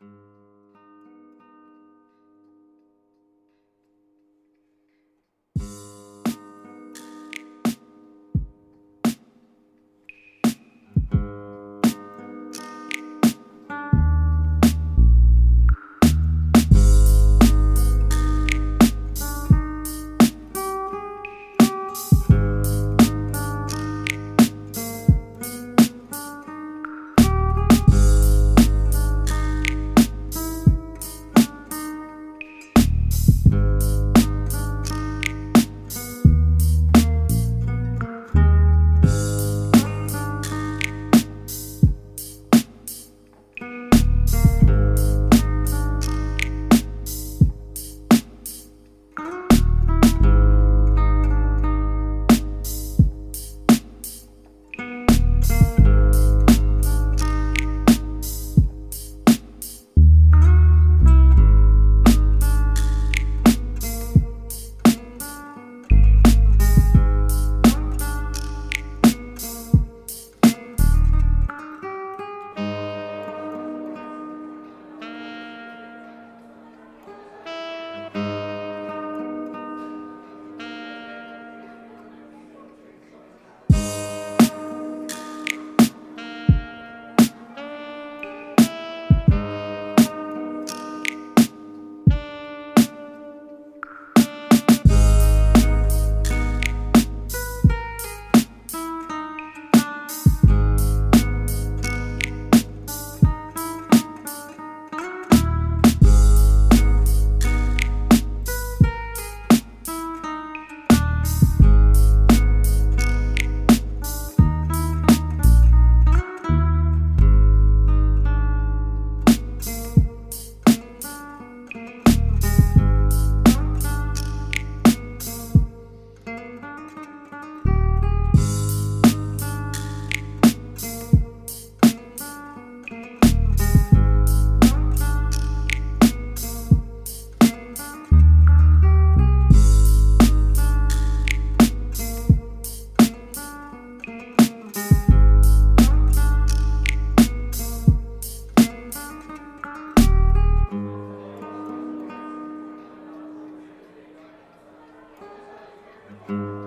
you Mm-hmm.